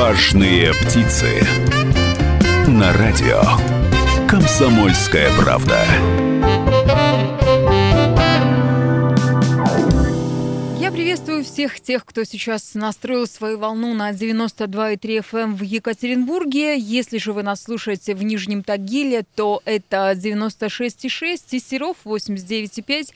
Важные птицы. На радио. Комсомольская правда. Я приветствую всех тех, кто сейчас настроил свою волну на 92,3 FM эм в Екатеринбурге. Если же вы нас слушаете в Нижнем Тагиле, то это 96,6 и Серов 89,5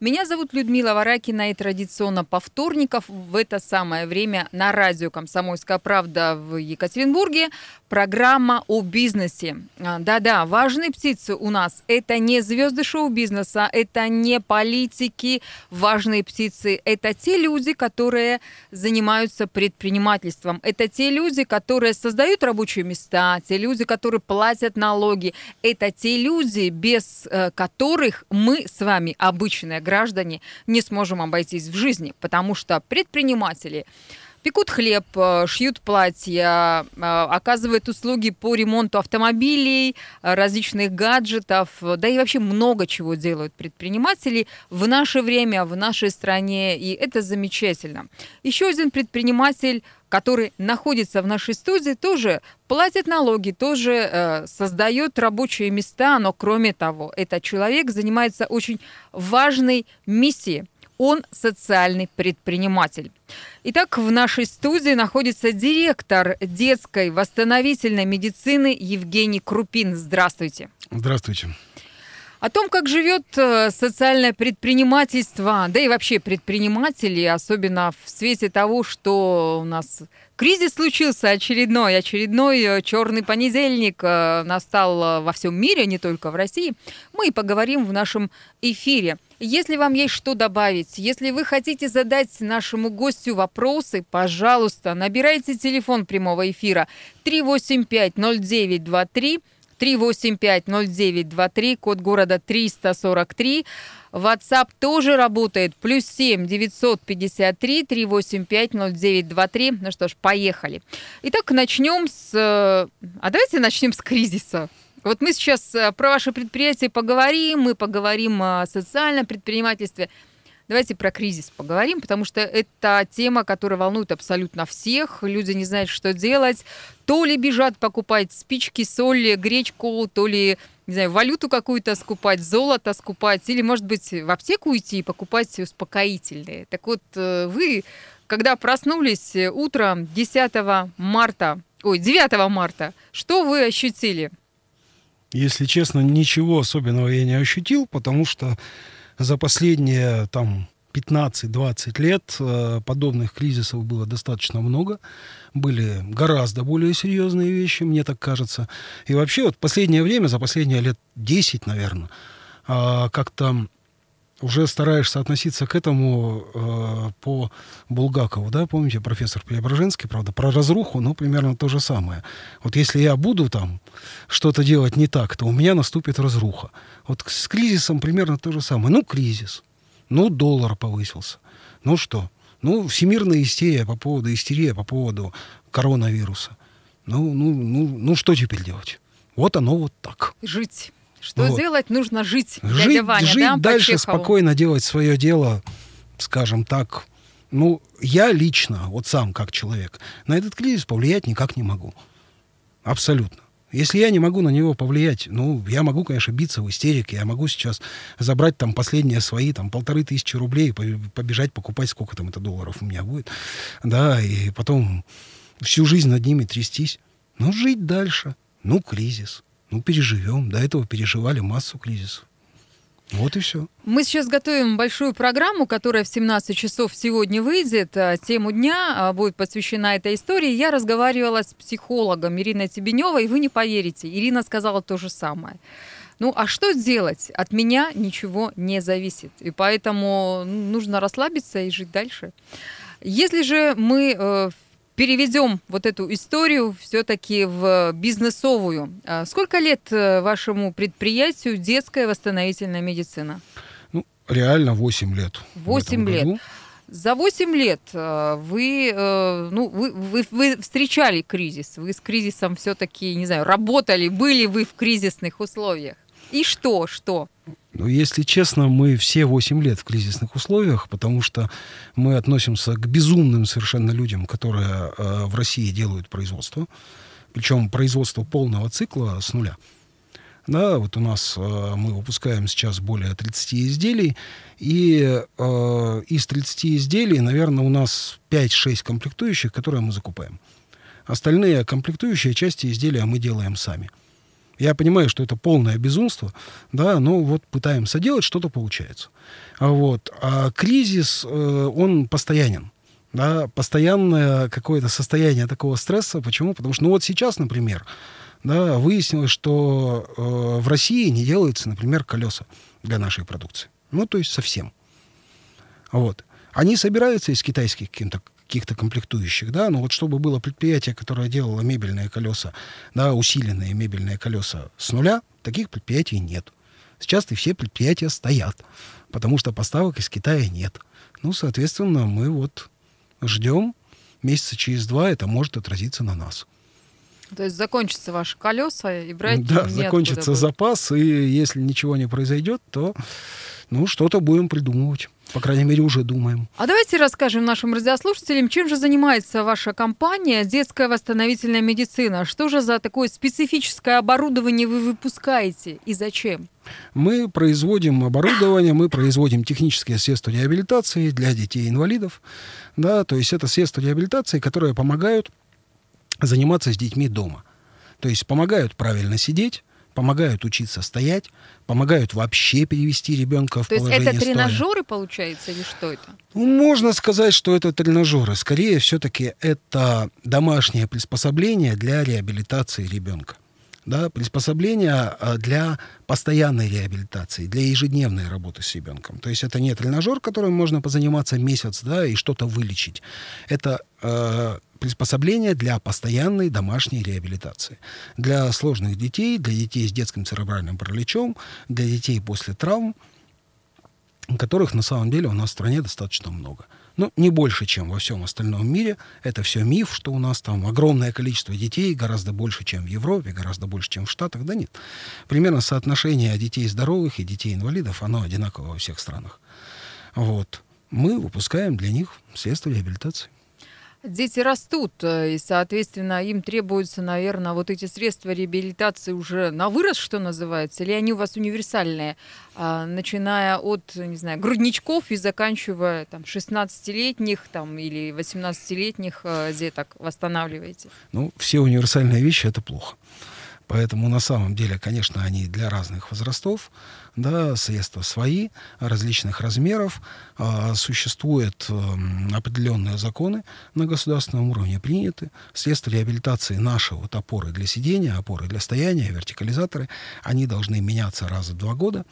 меня зовут Людмила Варакина, и традиционно по вторникам в это самое время на радио «Комсомольская правда» в Екатеринбурге программа о бизнесе. А, да-да, важные птицы у нас. Это не звезды шоу-бизнеса, это не политики. Важные птицы – это те люди, которые занимаются предпринимательством. Это те люди, которые создают рабочие места, те люди, которые платят налоги. Это те люди, без э, которых мы с вами, обычные граждане не сможем обойтись в жизни, потому что предприниматели пекут хлеб, э, шьют платья, э, оказывают услуги по ремонту автомобилей, э, различных гаджетов, да и вообще много чего делают предприниматели в наше время, в нашей стране, и это замечательно. Еще один предприниматель который находится в нашей студии, тоже платит налоги, тоже э, создает рабочие места, но кроме того, этот человек занимается очень важной миссией. Он социальный предприниматель. Итак, в нашей студии находится директор детской восстановительной медицины Евгений Крупин. Здравствуйте. Здравствуйте. О том, как живет э, социальное предпринимательство, да и вообще предприниматели, особенно в свете того, что у нас кризис случился очередной, очередной э, черный понедельник э, настал во всем мире, не только в России, мы и поговорим в нашем эфире. Если вам есть что добавить, если вы хотите задать нашему гостю вопросы, пожалуйста, набирайте телефон прямого эфира 385 0923 3850923, код города 343. WhatsApp тоже работает. Плюс 7 953 385 0923. Ну что ж, поехали. Итак, начнем с... Э, а давайте начнем с кризиса. Вот мы сейчас э, про ваше предприятие поговорим, мы поговорим о социальном предпринимательстве. Давайте про кризис поговорим, потому что это тема, которая волнует абсолютно всех. Люди не знают, что делать. То ли бежат покупать спички, соль, гречку, то ли не знаю, валюту какую-то скупать, золото скупать, или, может быть, в аптеку идти и покупать успокоительные. Так вот, э, вы, когда проснулись утром 10 марта, ой, 9 марта, что вы ощутили? Если честно, ничего особенного я не ощутил, потому что за последние там 15-20 лет э, подобных кризисов было достаточно много. Были гораздо более серьезные вещи, мне так кажется. И вообще вот последнее время, за последние лет 10, наверное, а, как-то уже стараешься относиться к этому э, по Булгакову, да, помните, профессор Преображенский, правда, про разруху, ну, примерно то же самое. Вот если я буду там что-то делать не так, то у меня наступит разруха. Вот с кризисом примерно то же самое. Ну, кризис. Ну, доллар повысился. Ну что? Ну, всемирная истерия по поводу истерия по поводу коронавируса. Ну, ну, ну, ну что теперь делать? Вот оно вот так. Жить. Что вот. делать? Нужно жить, жить дядя Ваня, жить да, дальше спокойно делать свое дело, скажем так. Ну, я лично, вот сам как человек, на этот кризис повлиять никак не могу. Абсолютно. Если я не могу на него повлиять, ну, я могу, конечно, биться в истерике, я могу сейчас забрать там последние свои, там, полторы тысячи рублей, побежать покупать, сколько там это долларов у меня будет, да, и потом всю жизнь над ними трястись. Ну, жить дальше. Ну, кризис. Ну, переживем. До этого переживали массу кризисов. Вот и все. Мы сейчас готовим большую программу, которая в 17 часов сегодня выйдет. А, тему дня а, будет посвящена этой истории. Я разговаривала с психологом Ириной Тебеневой, и вы не поверите, Ирина сказала то же самое. Ну, а что делать? От меня ничего не зависит. И поэтому нужно расслабиться и жить дальше. Если же мы э, переведем вот эту историю все-таки в бизнесовую. А сколько лет э, вашему предприятию детская восстановительная медицина? Ну, реально 8 лет. 8 лет. За 8 лет э, вы, э, ну, вы, вы, вы встречали кризис, вы с кризисом все-таки, не знаю, работали, были вы в кризисных условиях. И что, что? Ну, если честно, мы все 8 лет в кризисных условиях, потому что мы относимся к безумным совершенно людям, которые э, в России делают производство, причем производство полного цикла с нуля. Да, вот у нас э, мы выпускаем сейчас более 30 изделий, и э, из 30 изделий, наверное, у нас 5-6 комплектующих, которые мы закупаем. Остальные комплектующие части изделия мы делаем сами. Я понимаю, что это полное безумство, да, но вот пытаемся делать, что-то получается. А вот. А кризис, э, он постоянен. Да, постоянное какое-то состояние такого стресса. Почему? Потому что, ну вот сейчас, например, да, выяснилось, что э, в России не делаются, например, колеса для нашей продукции. Ну, то есть совсем. Вот. Они собираются из китайских каких-то каких-то комплектующих, да, но вот чтобы было предприятие, которое делало мебельные колеса, да, усиленные мебельные колеса с нуля, таких предприятий нет. Сейчас-то все предприятия стоят, потому что поставок из Китая нет. Ну, соответственно, мы вот ждем месяца через два, это может отразиться на нас. То есть закончатся ваши колеса и брать Да, закончится запас, и если ничего не произойдет, то ну, что-то будем придумывать. По крайней мере, уже думаем. А давайте расскажем нашим радиослушателям, чем же занимается ваша компания «Детская восстановительная медицина». Что же за такое специфическое оборудование вы выпускаете и зачем? Мы производим оборудование, мы производим технические средства реабилитации для детей-инвалидов. Да, то есть это средства реабилитации, которые помогают заниматься с детьми дома. То есть помогают правильно сидеть, помогают учиться стоять, помогают вообще перевести ребенка в То положение есть это стоя. тренажеры, получается, или что это? Ну, можно сказать, что это тренажеры. Скорее, все-таки это домашнее приспособление для реабилитации ребенка. Да, приспособление а, для постоянной реабилитации, для ежедневной работы с ребенком. То есть это не тренажер, которым можно позаниматься месяц, да, и что-то вылечить. Это э, приспособление для постоянной домашней реабилитации. Для сложных детей, для детей с детским церебральным параличом, для детей после травм, которых на самом деле у нас в стране достаточно много. Ну, не больше, чем во всем остальном мире. Это все миф, что у нас там огромное количество детей, гораздо больше, чем в Европе, гораздо больше, чем в Штатах. Да нет. Примерно соотношение детей здоровых и детей инвалидов, оно одинаково во всех странах. Вот. Мы выпускаем для них средства реабилитации. Дети растут, э, и, соответственно, им требуются, наверное, вот эти средства реабилитации уже на вырос, что называется, или они у вас универсальные, а, начиная от, не знаю, грудничков и заканчивая там 16-летних там, или 18-летних э, деток восстанавливаете? Ну, все универсальные вещи — это плохо. Поэтому на самом деле, конечно, они для разных возрастов, да, средства свои, различных размеров. А, существуют э, определенные законы на государственном уровне приняты. Средства реабилитации наши, вот опоры для сидения, опоры для стояния, вертикализаторы, они должны меняться раз в два года.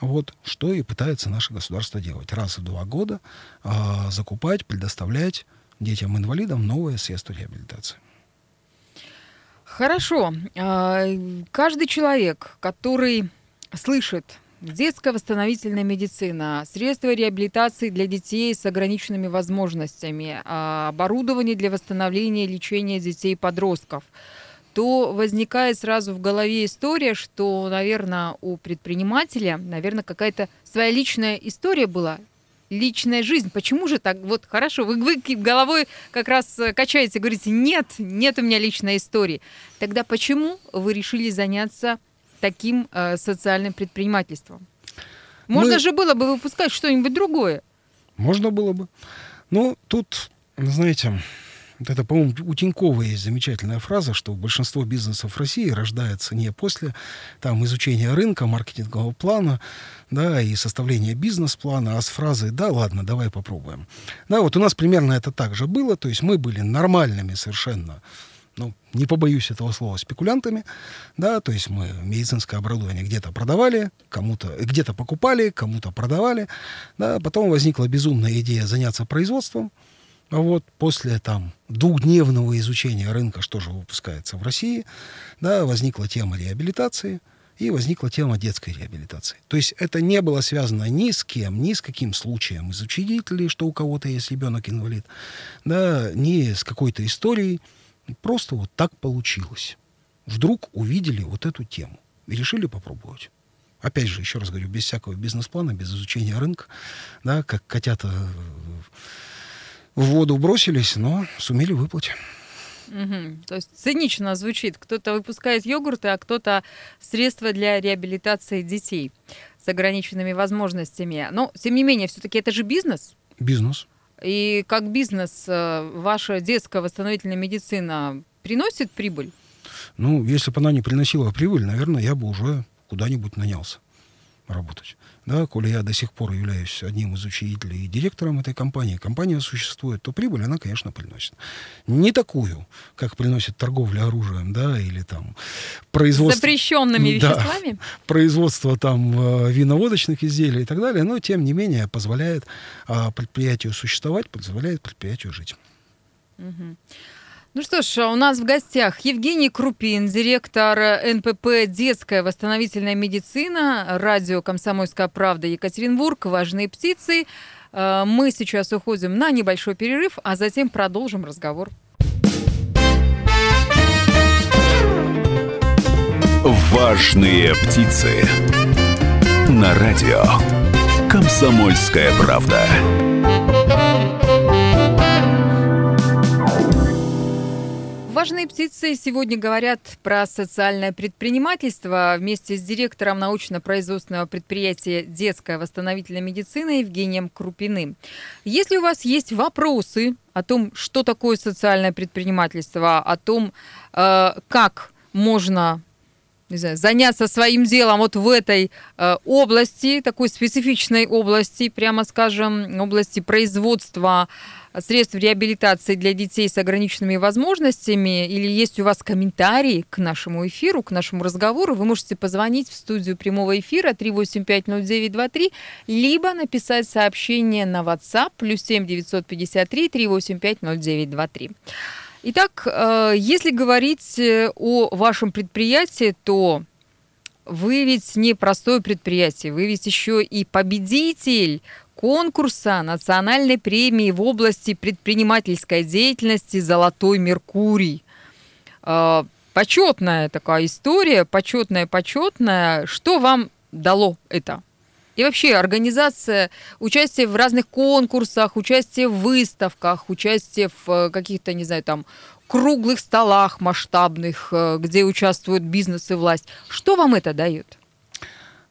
Вот что и пытается наше государство делать. Раз в два года э, закупать, предоставлять детям-инвалидам новые средства реабилитации. Хорошо. А, каждый человек, который слышит детская восстановительная медицина, средства реабилитации для детей с ограниченными возможностями, а, оборудование для восстановления и лечения детей и подростков, то возникает сразу в голове история, что, наверное, у предпринимателя, наверное, какая-то своя личная история была, личная жизнь. Почему же так? Вот хорошо, вы, вы головой как раз э, качаете, говорите, нет, нет у меня личной истории. Тогда почему вы решили заняться таким э, социальным предпринимательством? Можно Мы... же было бы выпускать что-нибудь другое. Можно было бы. Ну, тут, знаете, вот это, по-моему, у Тинькова есть замечательная фраза, что большинство бизнесов России рождается не после там, изучения рынка, маркетингового плана да, и составления бизнес-плана, а с фразой «да, ладно, давай попробуем». Да, вот у нас примерно это так же было, то есть мы были нормальными совершенно ну, не побоюсь этого слова, спекулянтами, да, то есть мы медицинское оборудование где-то продавали, кому-то, где-то покупали, кому-то продавали, да, потом возникла безумная идея заняться производством, а вот после там двухдневного изучения рынка, что же выпускается в России, да, возникла тема реабилитации и возникла тема детской реабилитации. То есть это не было связано ни с кем, ни с каким случаем из учредителей, что у кого-то есть ребенок-инвалид, да, ни с какой-то историей. Просто вот так получилось. Вдруг увидели вот эту тему и решили попробовать. опять же, еще раз говорю, без всякого бизнес-плана, без изучения рынка, да, как котята в воду бросились, но сумели выплатить. Угу. То есть цинично звучит. Кто-то выпускает йогурты, а кто-то средства для реабилитации детей с ограниченными возможностями. Но, тем не менее, все-таки это же бизнес. Бизнес. И как бизнес э, ваша детская восстановительная медицина приносит прибыль? Ну, если бы она не приносила прибыль, наверное, я бы уже куда-нибудь нанялся работать. Да, коли я до сих пор являюсь одним из учредителей и директором этой компании, компания существует, то прибыль она, конечно, приносит. Не такую, как приносит торговля оружием, да, или там производство... Запрещенными да, веществами? Производство там э, виноводочных изделий и так далее, но, тем не менее, позволяет а, предприятию существовать, позволяет предприятию жить. Угу. Ну что ж, у нас в гостях Евгений Крупин, директор НПП «Детская восстановительная медицина», радио «Комсомольская правда» Екатеринбург, «Важные птицы». Э, мы сейчас уходим на небольшой перерыв, а затем продолжим разговор. «Важные птицы» на радио «Комсомольская правда». Важные птицы сегодня говорят про социальное предпринимательство вместе с директором научно-производственного предприятия «Детская восстановительная медицина» Евгением Крупиным. Если у вас есть вопросы о том, что такое социальное предпринимательство, о том, э, как можно не знаю, заняться своим делом вот в этой э, области, такой специфичной области, прямо скажем, области производства средств реабилитации для детей с ограниченными возможностями, или есть у вас комментарии к нашему эфиру, к нашему разговору, вы можете позвонить в студию прямого эфира 3850923, либо написать сообщение на WhatsApp плюс 7 953 385 0923. Итак, э, если говорить э, о вашем предприятии, то вы ведь не простое предприятие, вы ведь еще и победитель конкурса национальной премии в области предпринимательской деятельности «Золотой Меркурий». А, почетная такая история, почетная, почетная. Что вам дало это? И вообще организация, участие в разных конкурсах, участие в выставках, участие в э, каких-то, не знаю, там, круглых столах масштабных, э, где участвуют бизнес и власть. Что вам это дает?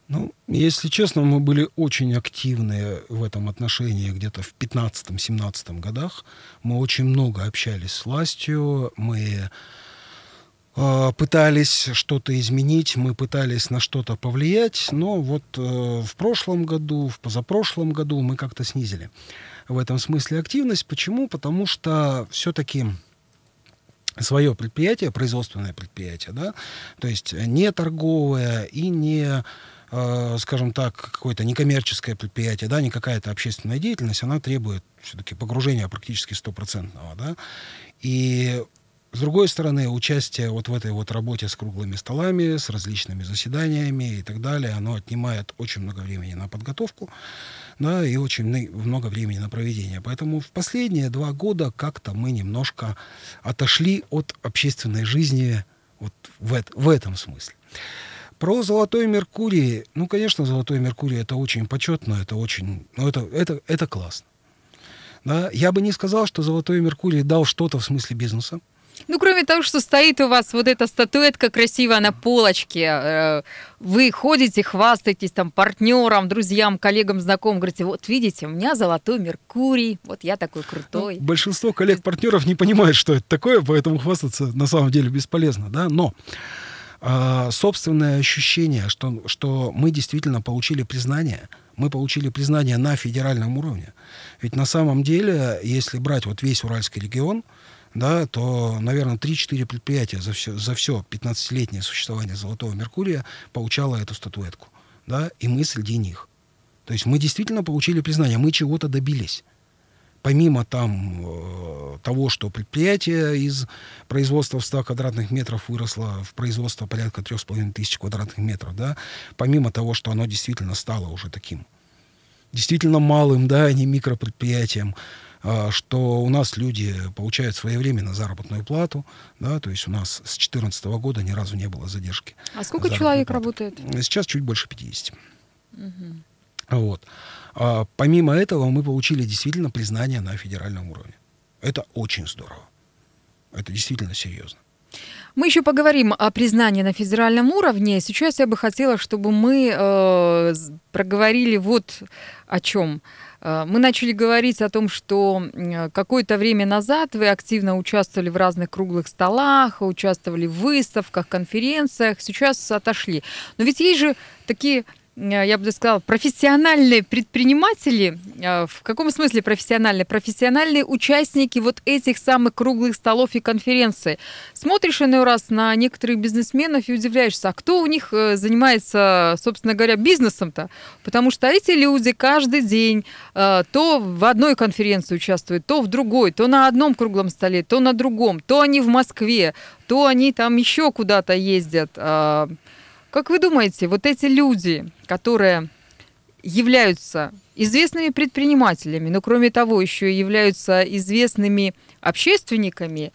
Ну, если честно, мы были очень активны в этом отношении где-то в 15-17 годах. Мы очень много общались с властью, мы э, пытались что-то изменить, мы пытались на что-то повлиять, но вот э, в прошлом году, в позапрошлом году мы как-то снизили в этом смысле активность. Почему? Потому что все-таки свое предприятие, производственное предприятие, да, то есть не торговое и не Э, скажем так, какое-то некоммерческое предприятие, да, не какая-то общественная деятельность, она требует все-таки погружения практически стопроцентного, да, и с другой стороны, участие вот в этой вот работе с круглыми столами, с различными заседаниями и так далее, оно отнимает очень много времени на подготовку, да, и очень много времени на проведение. Поэтому в последние два года как-то мы немножко отошли от общественной жизни вот в, в этом смысле. Про Золотой Меркурий, ну, конечно, Золотой Меркурий это очень почетно, это очень, ну, это, это, это классно. Да? Я бы не сказал, что Золотой Меркурий дал что-то в смысле бизнеса. Ну, кроме того, что стоит у вас вот эта статуэтка красивая на полочке, э, вы ходите, хвастаетесь там партнерам, друзьям, коллегам, знакомым, говорите, вот видите, у меня золотой Меркурий, вот я такой крутой. Ну, большинство коллег-партнеров не понимает, что это такое, поэтому хвастаться на самом деле бесполезно, да, но э, собственное ощущение, что, что мы действительно получили признание, мы получили признание на федеральном уровне. Ведь на самом деле, если брать вот весь Уральский регион, да, то, наверное, 3-4 предприятия за все, за все 15-летнее существование Золотого Меркурия получало эту статуэтку. Да, и мы среди них. То есть мы действительно получили признание, мы чего-то добились помимо там э, того, что предприятие из производства в 100 квадратных метров выросло в производство порядка 3,5 тысяч квадратных метров, да, помимо того, что оно действительно стало уже таким действительно малым, да, а не микропредприятием, а, что у нас люди получают своевременно заработную плату, да, то есть у нас с 2014 года ни разу не было задержки. А сколько человек платы. работает? Сейчас чуть больше 50. Угу. Вот. А, помимо этого мы получили действительно признание на федеральном уровне. Это очень здорово. Это действительно серьезно. Мы еще поговорим о признании на федеральном уровне. Сейчас я бы хотела, чтобы мы э, проговорили вот о чем. Э, мы начали говорить о том, что какое-то время назад вы активно участвовали в разных круглых столах, участвовали в выставках, конференциях, сейчас отошли. Но ведь есть же такие Э, я бы сказала, профессиональные предприниматели, э, в каком смысле профессиональные? Профессиональные участники вот этих самых круглых столов и конференций. Смотришь иной раз на некоторых бизнесменов и удивляешься, а кто у них э, занимается, собственно говоря, бизнесом-то? Потому что эти люди каждый день то в одной конференции участвуют, то в другой, то на одном круглом столе, то на другом, то они в Москве, то они там еще куда-то ездят. Как вы думаете, вот эти люди, которые являются известными предпринимателями, но кроме того еще являются известными общественниками,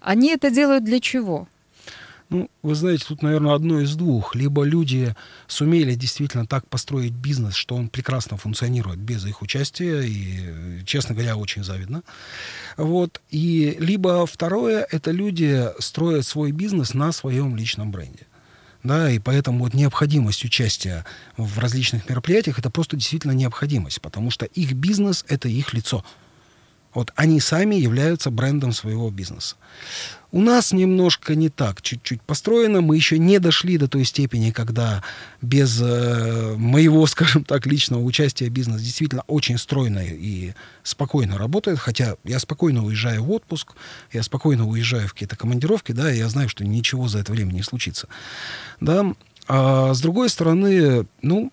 они это делают для чего? Ну, вы знаете, тут, наверное, одно из двух. Либо люди сумели действительно так построить бизнес, что он прекрасно функционирует без их участия, и, честно говоря, очень завидно. Вот. И либо второе, это люди строят свой бизнес на своем личном бренде да, и поэтому вот необходимость участия в различных мероприятиях это просто действительно необходимость, потому что их бизнес это их лицо. Вот они сами являются брендом своего бизнеса. У нас немножко не так, чуть-чуть построено. Мы еще не дошли до той степени, когда без э, моего, скажем так, личного участия бизнес действительно очень стройно и спокойно работает. Хотя я спокойно уезжаю в отпуск, я спокойно уезжаю в какие-то командировки, да, и я знаю, что ничего за это время не случится. Да. А с другой стороны, ну,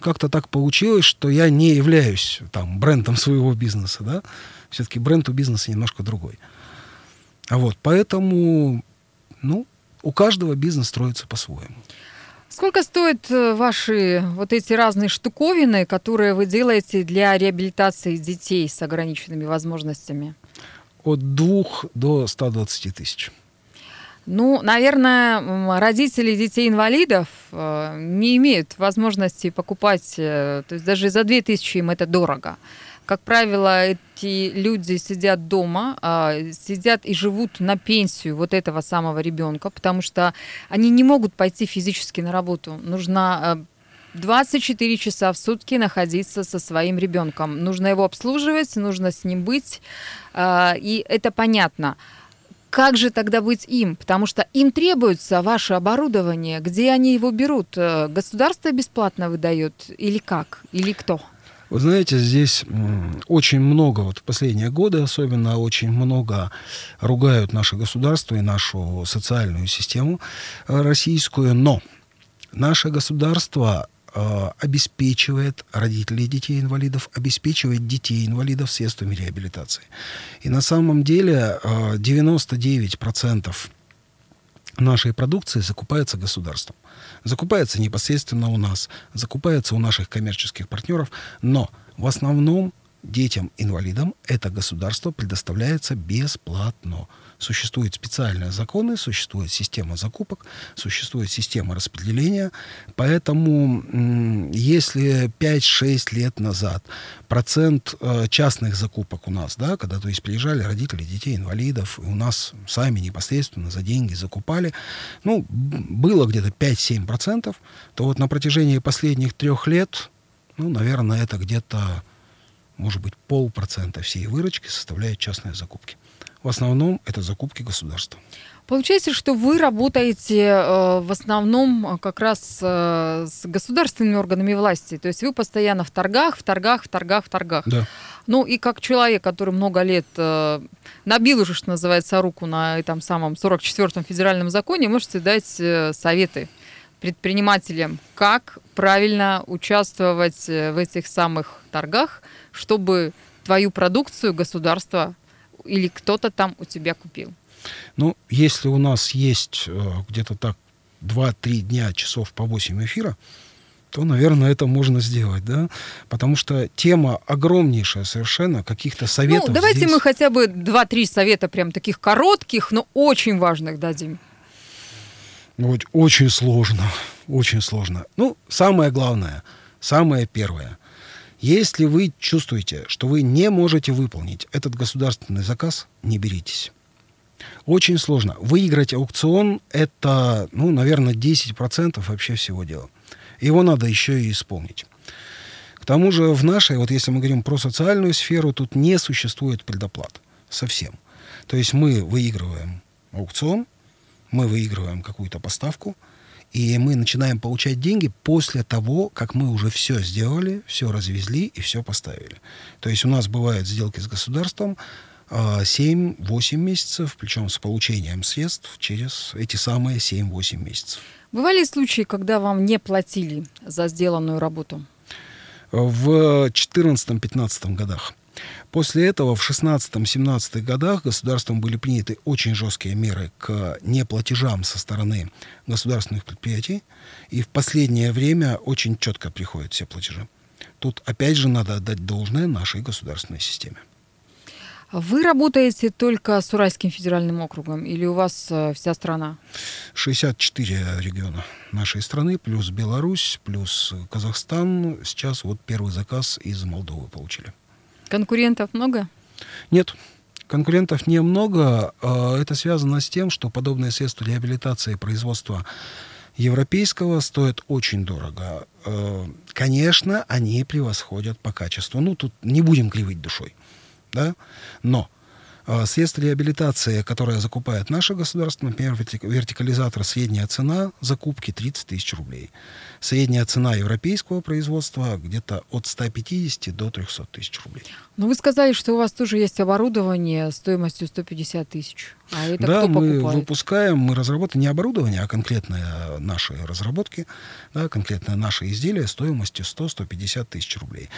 как-то так получилось, что я не являюсь там брендом своего бизнеса, да. Все-таки бренд у бизнеса немножко другой. А вот, поэтому, ну, у каждого бизнес строится по-своему. Сколько стоят э, ваши вот эти разные штуковины, которые вы делаете для реабилитации детей с ограниченными возможностями? От двух до 120 тысяч. Ну, наверное, родители детей-инвалидов э, не имеют возможности покупать, э, то есть даже за 2000 им это дорого. Как правило, эти люди сидят дома, а, сидят и живут на пенсию вот этого самого ребенка, потому что они не могут пойти физически на работу. Нужно 24 а, часа в сутки находиться со своим ребенком. Нужно его обслуживать, нужно с ним быть, а, и это понятно. Как же тогда быть им? Потому что им требуется ваше оборудование. Где они его берут? Э, государство бесплатно выдает или как? Или кто? Вы знаете, здесь очень много, вот в последние годы особенно, очень много ругают наше государство и нашу социальную систему э, российскую, но наше государство э, обеспечивает родителей детей-инвалидов, обеспечивает детей-инвалидов средствами реабилитации. И на самом деле э, 99% нашей продукции закупается государством. Закупается непосредственно у нас, закупается у наших коммерческих партнеров, но в основном детям-инвалидам это государство предоставляется бесплатно. Существуют специальные законы, существует система закупок, существует система распределения. Поэтому если 5-6 лет назад процент э, частных закупок у нас, да, когда то есть приезжали родители детей инвалидов, и у нас сами непосредственно за деньги закупали, ну, было где-то 5-7%, то вот на протяжении последних трех лет, ну, наверное, это где-то может быть, полпроцента всей выручки составляют частные закупки. В основном это закупки государства. Получается, что вы работаете э, в основном э, как раз э, с государственными органами власти. То есть вы постоянно в торгах, в торгах, в торгах, в торгах. Да. Ну и как человек, который много лет э, набил уже, что называется, руку на этом самом 44-м федеральном законе, можете дать э, советы предпринимателям, как правильно участвовать э, в этих самых торгах, чтобы твою продукцию государство или кто-то там у тебя купил? Ну, если у нас есть э, где-то так 2-3 дня часов по 8 эфира, то, наверное, это можно сделать, да, потому что тема огромнейшая совершенно, каких-то советов. Ну, давайте здесь... мы хотя бы два-три совета прям таких коротких, но очень важных дадим. Вот, очень сложно, очень сложно. Ну, самое главное, самое первое. Если вы чувствуете, что вы не можете выполнить этот государственный заказ, не беритесь. Очень сложно. Выиграть аукцион – это, ну, наверное, 10% вообще всего дела. Его надо еще и исполнить. К тому же в нашей, вот если мы говорим про социальную сферу, тут не существует предоплат. Совсем. То есть мы выигрываем аукцион – мы выигрываем какую-то поставку, и мы начинаем получать деньги после того, как мы уже все сделали, все развезли и все поставили. То есть у нас бывают сделки с государством 7-8 а, месяцев, причем с получением средств через эти самые 7-8 месяцев. Бывали случаи, когда вам не платили за сделанную работу? В 2014-2015 годах. После этого в 16-17 годах государством были приняты очень жесткие меры к неплатежам со стороны государственных предприятий. И в последнее время очень четко приходят все платежи. Тут опять же надо отдать должное нашей государственной системе. Вы работаете только с Уральским федеральным округом или у вас э, вся страна? 64 региона нашей страны, плюс Беларусь, плюс Казахстан. Сейчас вот первый заказ из Молдовы получили. Конкурентов много? Нет. Конкурентов немного. А, это связано с тем, что подобные средства реабилитации и производства европейского стоят очень дорого. А, конечно, они превосходят по качеству. Ну, тут не будем кривить душой. Да? Но средства реабилитации, которые закупает наше государство, например, вертикализатор, средняя цена закупки 30 тысяч рублей. Средняя цена европейского производства где-то от 150 до 300 тысяч рублей. Но вы сказали, что у вас тоже есть оборудование стоимостью 150 тысяч. А это да, кто мы покупает? выпускаем, мы разработали не оборудование, а конкретные наши разработки, да, конкретное наше изделие стоимостью 100-150 тысяч рублей.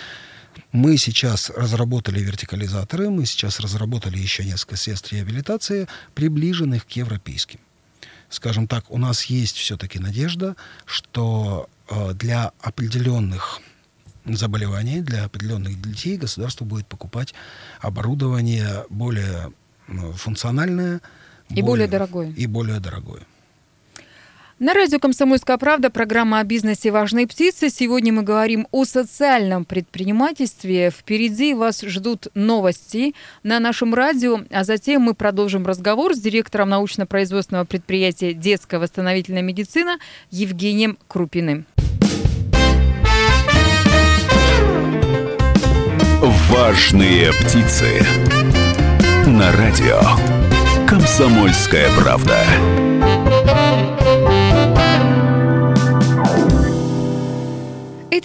Мы сейчас разработали вертикализаторы, мы сейчас разработали еще несколько средств реабилитации, приближенных к европейским. Скажем так, у нас есть все-таки надежда, что э, для определенных заболеваний, для определенных детей государство будет покупать оборудование более функциональное. И более, более дорогое. И более дорогое. На радио «Комсомольская правда» программа о бизнесе «Важные птицы». Сегодня мы говорим о социальном предпринимательстве. Впереди вас ждут новости на нашем радио, а затем мы продолжим разговор с директором научно-производственного предприятия «Детская восстановительная медицина» Евгением Крупиным. «Важные птицы» на радио «Комсомольская правда».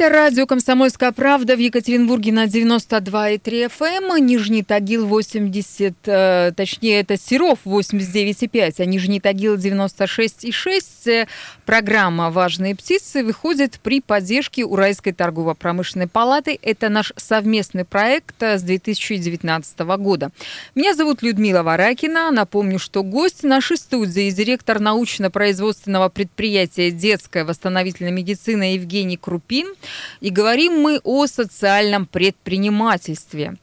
Это радио «Комсомольская правда» в Екатеринбурге на 92,3 FM, эм. Нижний Тагил 80, э, точнее, это Серов 89,5, а Нижний Тагил 96,6. Программа «Важные птицы» выходит при поддержке Уральской торгово-промышленной палаты. Это наш совместный проект с 2019 года. Меня зовут Людмила Варакина. Напомню, что гость нашей студии, директор научно-производственного предприятия «Детская восстановительная медицина» Евгений Крупин – и говорим мы о социальном предпринимательстве.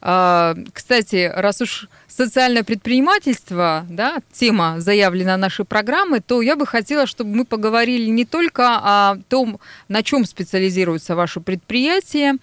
А, кстати, раз уж социальное предпринимательство, да, тема заявлена нашей программы, то я бы хотела, чтобы мы поговорили не только о том, на чем специализируется ваше предприятие,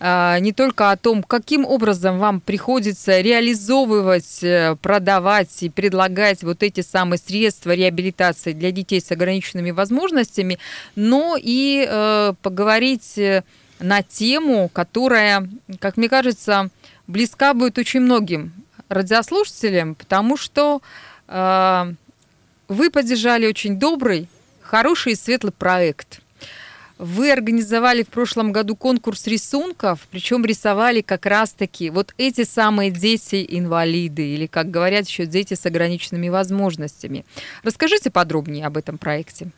а, не только о том, каким образом вам приходится реализовывать, э, продавать и предлагать вот эти самые средства реабилитации для детей с ограниченными возможностями, но и э, поговорить э, на тему, которая, как мне кажется, близка будет очень многим радиослушателям, потому что э, вы поддержали очень добрый, хороший и светлый проект – вы организовали в прошлом году конкурс рисунков, причем рисовали как раз-таки вот эти самые дети-инвалиды, или, как говорят еще, дети с ограниченными возможностями. Расскажите подробнее об этом проекте.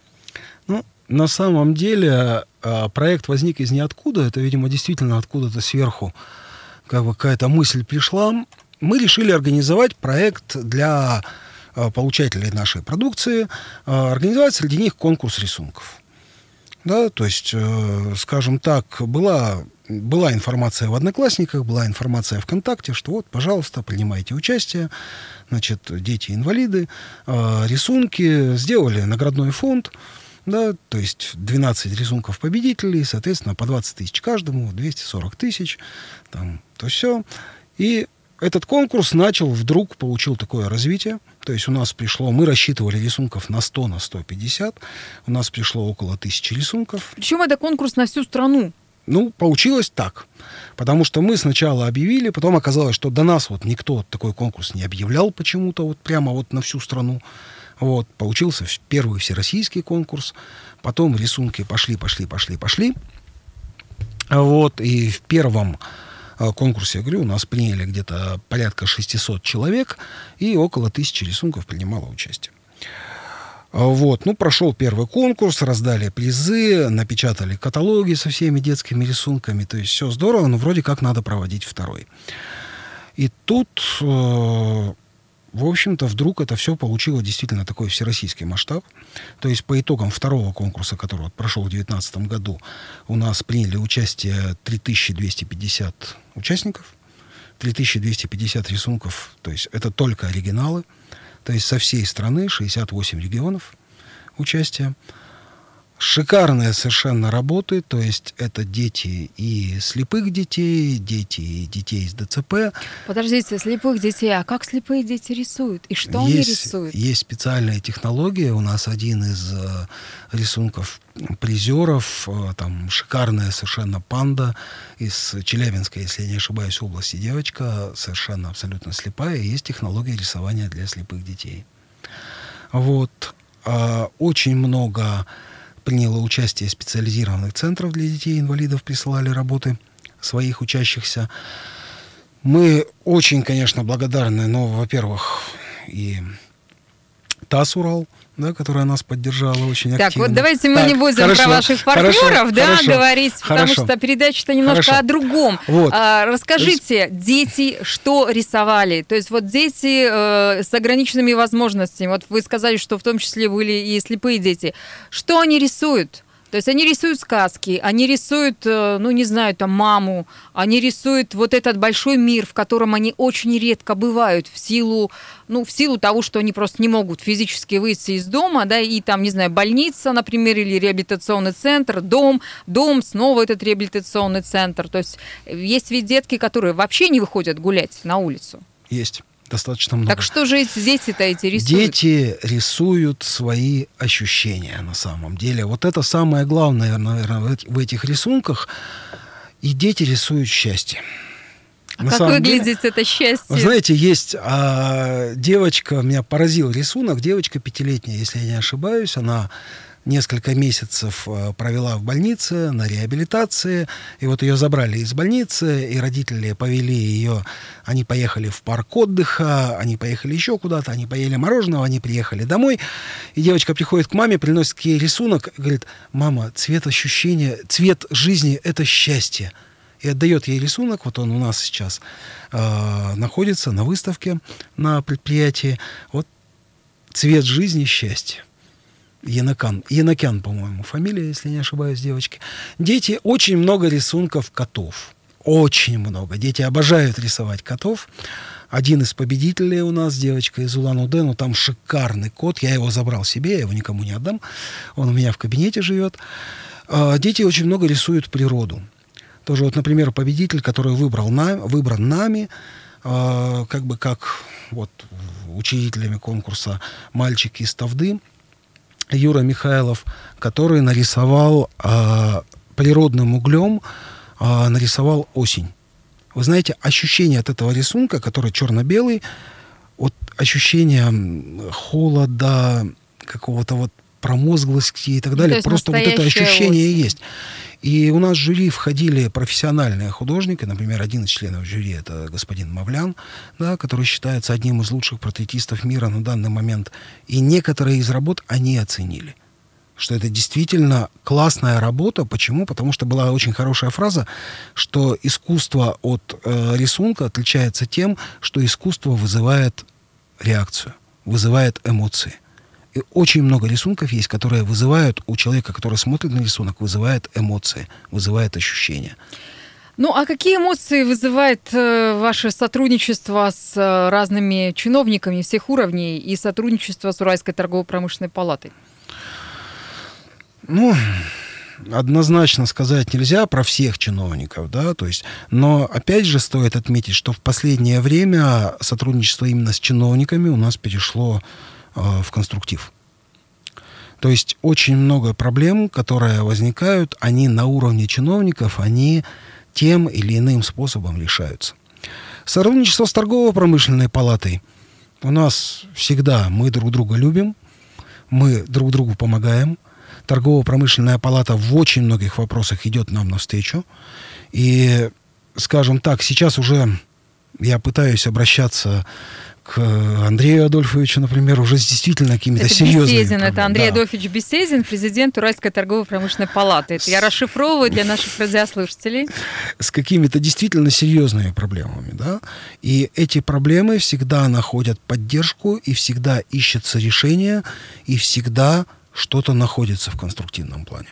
Ну, на самом деле а, проект возник из ниоткуда. Это, видимо, действительно откуда-то сверху как бы какая-то мысль пришла. Мы решили организовать проект для а, получателей нашей продукции, а, организовать среди них конкурс рисунков. Да, то есть, э, скажем так, была, была информация в Одноклассниках, была информация ВКонтакте, что вот, пожалуйста, принимайте участие, значит, дети-инвалиды, э, рисунки, сделали наградной фонд, да, то есть 12 рисунков победителей, соответственно, по 20 тысяч каждому, 240 тысяч, там, то все. И этот конкурс начал, вдруг получил такое развитие. То есть у нас пришло, мы рассчитывали рисунков на 100, на 150. У нас пришло около тысячи рисунков. Причем это конкурс на всю страну. Ну, получилось так. Потому что мы сначала объявили, потом оказалось, что до нас вот никто такой конкурс не объявлял почему-то, вот прямо вот на всю страну. Вот, получился первый всероссийский конкурс. Потом рисунки пошли, пошли, пошли, пошли. Вот, и в первом конкурсе, я говорю, у нас приняли где-то порядка 600 человек, и около тысячи рисунков принимало участие. Вот, ну, прошел первый конкурс, раздали призы, напечатали каталоги со всеми детскими рисунками, то есть все здорово, но вроде как надо проводить второй. И тут э, в общем-то, вдруг это все получило действительно такой всероссийский масштаб. То есть по итогам второго конкурса, который вот прошел в 2019 году, у нас приняли участие 3250 участников, 3250 рисунков, то есть это только оригиналы, то есть со всей страны 68 регионов участия шикарная совершенно работы, то есть это дети и слепых детей, дети и детей с ДЦП. Подождите, слепых детей, а как слепые дети рисуют? И что есть, они рисуют? Есть специальная технология, у нас один из э, рисунков призеров, э, там шикарная совершенно панда из Челябинска, если я не ошибаюсь, области девочка, совершенно абсолютно слепая, и есть технология рисования для слепых детей. Вот. Э, очень много приняло участие специализированных центров для детей-инвалидов, присылали работы своих учащихся. Мы очень, конечно, благодарны, но, во-первых, и ТАСС «Урал», да, которая нас поддержала очень так, активно. Так, вот давайте мы так, не будем хорошо, про ваших партнеров хорошо, да, хорошо, говорить, потому хорошо. что передача-то немножко Хорошо. о другом. Вот. А, расскажите, дети что рисовали? То есть вот дети э, с ограниченными возможностями, вот вы сказали, что в том числе были и слепые дети. Что они рисуют? То есть они рисуют сказки, они рисуют, э, ну не знаю, там маму, они рисуют вот этот большой мир, в котором они очень редко бывают в силу, ну в силу того, что они просто не могут физически выйти из дома, да, и там, не знаю, больница, например, или реабилитационный центр, дом, дом, снова этот реабилитационный центр. То есть есть ведь детки, которые вообще не выходят гулять на улицу. Есть достаточно много. Так что же дети-то эти рисуют? Дети рисуют свои ощущения на самом деле. Вот это самое главное, наверное, в этих рисунках. И дети рисуют счастье. А на как выглядит деле, это счастье? Вы знаете, есть а, девочка, меня поразил рисунок, девочка пятилетняя, если я не ошибаюсь, она несколько месяцев э, провела в больнице на реабилитации. И вот ее забрали из больницы, и родители повели ее. Они поехали в парк отдыха, они поехали еще куда-то, они поели мороженого, они приехали домой. И девочка приходит к маме, приносит ей рисунок, говорит, мама, цвет ощущения, цвет жизни — это счастье и отдает ей рисунок. Вот он у нас сейчас э, находится на выставке на предприятии. Вот цвет жизни счастье. Янакан, Янакян, по-моему, фамилия, если не ошибаюсь, девочки. Дети, очень много рисунков котов. Очень много. Дети обожают рисовать котов. Один из победителей у нас, девочка из Улан-Удэ, ну там шикарный кот. Я его забрал себе, я его никому не отдам. Он у меня в кабинете живет. А, дети очень много рисуют природу. Тоже вот, например, победитель, который выбрал на, выбран нами, а, как бы как вот учителями конкурса мальчик из Тавды, Юра Михайлов, который нарисовал э, природным углем, э, нарисовал осень. Вы знаете, ощущение от этого рисунка, который черно-белый, вот ощущение холода, какого-то вот промозглости и так далее, ну, просто вот это ощущение осень. есть. И у нас в жюри входили профессиональные художники, например, один из членов жюри это господин Мавлян, да, который считается одним из лучших портретистов мира на данный момент. И некоторые из работ они оценили что это действительно классная работа. Почему? Потому что была очень хорошая фраза, что искусство от э, рисунка отличается тем, что искусство вызывает реакцию, вызывает эмоции. И очень много рисунков есть, которые вызывают у человека, который смотрит на рисунок, вызывает эмоции, вызывает ощущения. Ну, а какие эмоции вызывает э, ваше сотрудничество с э, разными чиновниками всех уровней и сотрудничество с Уральской торгово-промышленной палатой? Ну, однозначно сказать нельзя про всех чиновников, да, то есть, но опять же стоит отметить, что в последнее время сотрудничество именно с чиновниками у нас перешло в конструктив. То есть очень много проблем, которые возникают, они на уровне чиновников, они тем или иным способом решаются. Сотрудничество с торгово-промышленной палатой у нас всегда мы друг друга любим, мы друг другу помогаем – торгово-промышленная палата в очень многих вопросах идет нам навстречу. И, скажем так, сейчас уже я пытаюсь обращаться к Андрею Адольфовичу, например, уже с действительно какими-то это серьезными Беседин, проблемами. это Андрей да. Адольфович Беседин, президент Уральской торгово-промышленной палаты. Это я расшифровываю для наших радиослушателей. С какими-то действительно серьезными проблемами, да. И эти проблемы всегда находят поддержку, и всегда ищется решение, и всегда что-то находится в конструктивном плане.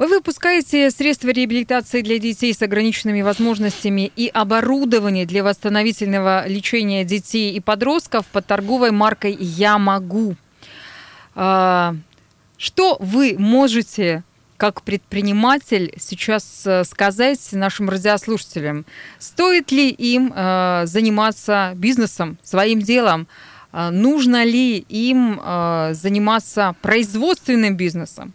Вы выпускаете средства реабилитации для детей с ограниченными возможностями и оборудование для восстановительного лечения детей и подростков под торговой маркой «Я могу». А, что вы можете как предприниматель сейчас э, сказать нашим радиослушателям? Стоит ли им э, заниматься бизнесом, своим делом? А нужно ли им а, заниматься производственным бизнесом?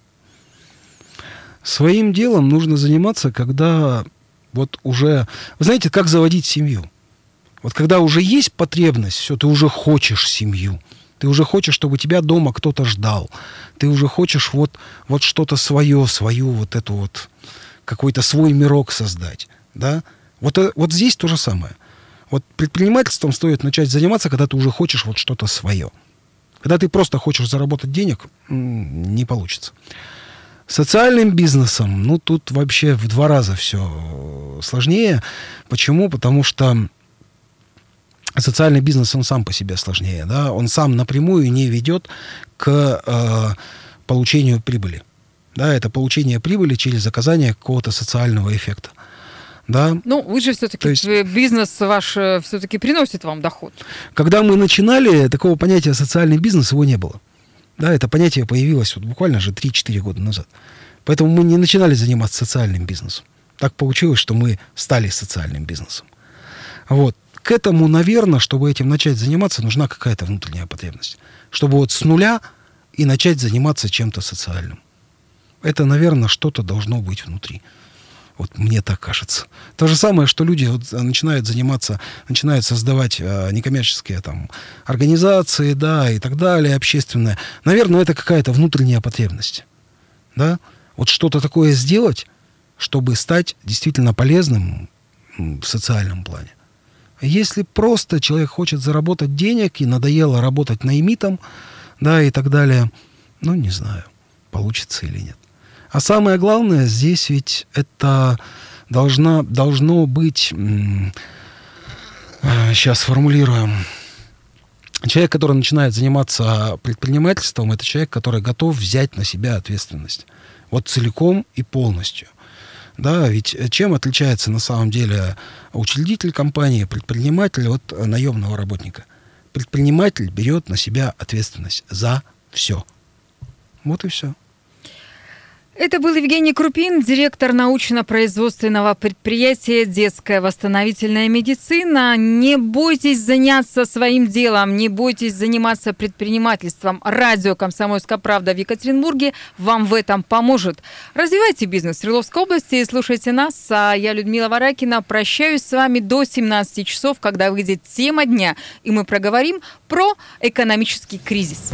Своим делом нужно заниматься, когда вот уже... Вы знаете, как заводить семью? Вот когда уже есть потребность, все, ты уже хочешь семью. Ты уже хочешь, чтобы тебя дома кто-то ждал. Ты уже хочешь вот, вот что-то свое, свою вот эту вот какой-то свой мирок создать. Да? Вот, э, вот здесь то же самое. Вот предпринимательством стоит начать заниматься, когда ты уже хочешь вот что-то свое. Когда ты просто хочешь заработать денег, не получится. Социальным бизнесом, ну, тут вообще в два раза все сложнее. Почему? Потому что социальный бизнес, он сам по себе сложнее, да, он сам напрямую не ведет к э, получению прибыли. Да, это получение прибыли через оказание какого-то социального эффекта да. Ну, вы же все-таки, есть... бизнес ваш э, все-таки приносит вам доход. Когда мы начинали, такого понятия социальный бизнес его не было. Да, это понятие появилось вот буквально же 3-4 года назад. Поэтому мы не начинали заниматься социальным бизнесом. Так получилось, что мы стали социальным бизнесом. Вот. К этому, наверное, чтобы этим начать заниматься, нужна какая-то внутренняя потребность. Чтобы вот с нуля и начать заниматься чем-то социальным. Это, наверное, что-то должно быть внутри. Вот мне так кажется. То же самое, что люди вот начинают заниматься, начинают создавать э, некоммерческие там организации, да, и так далее, общественное. Наверное, это какая-то внутренняя потребность. Да? Вот что-то такое сделать, чтобы стать действительно полезным в социальном плане. Если просто человек хочет заработать денег и надоело работать наимитом, да, и так далее, ну, не знаю, получится или нет. А самое главное здесь ведь это должна, должно быть, сейчас э, сформулируем, человек, который начинает заниматься предпринимательством, это человек, который готов взять на себя ответственность. Вот целиком и полностью. Да, ведь чем отличается на самом деле учредитель компании, предприниматель от наемного работника? Предприниматель берет на себя ответственность за все. Вот и все. Это был Евгений Крупин, директор научно-производственного предприятия «Детская восстановительная медицина». Не бойтесь заняться своим делом, не бойтесь заниматься предпринимательством. Радио «Комсомольская правда» в Екатеринбурге вам в этом поможет. Развивайте бизнес в Свердловской области и слушайте нас. А я, Людмила Варакина, прощаюсь с вами до 17 часов, когда выйдет тема дня, и мы проговорим про экономический кризис.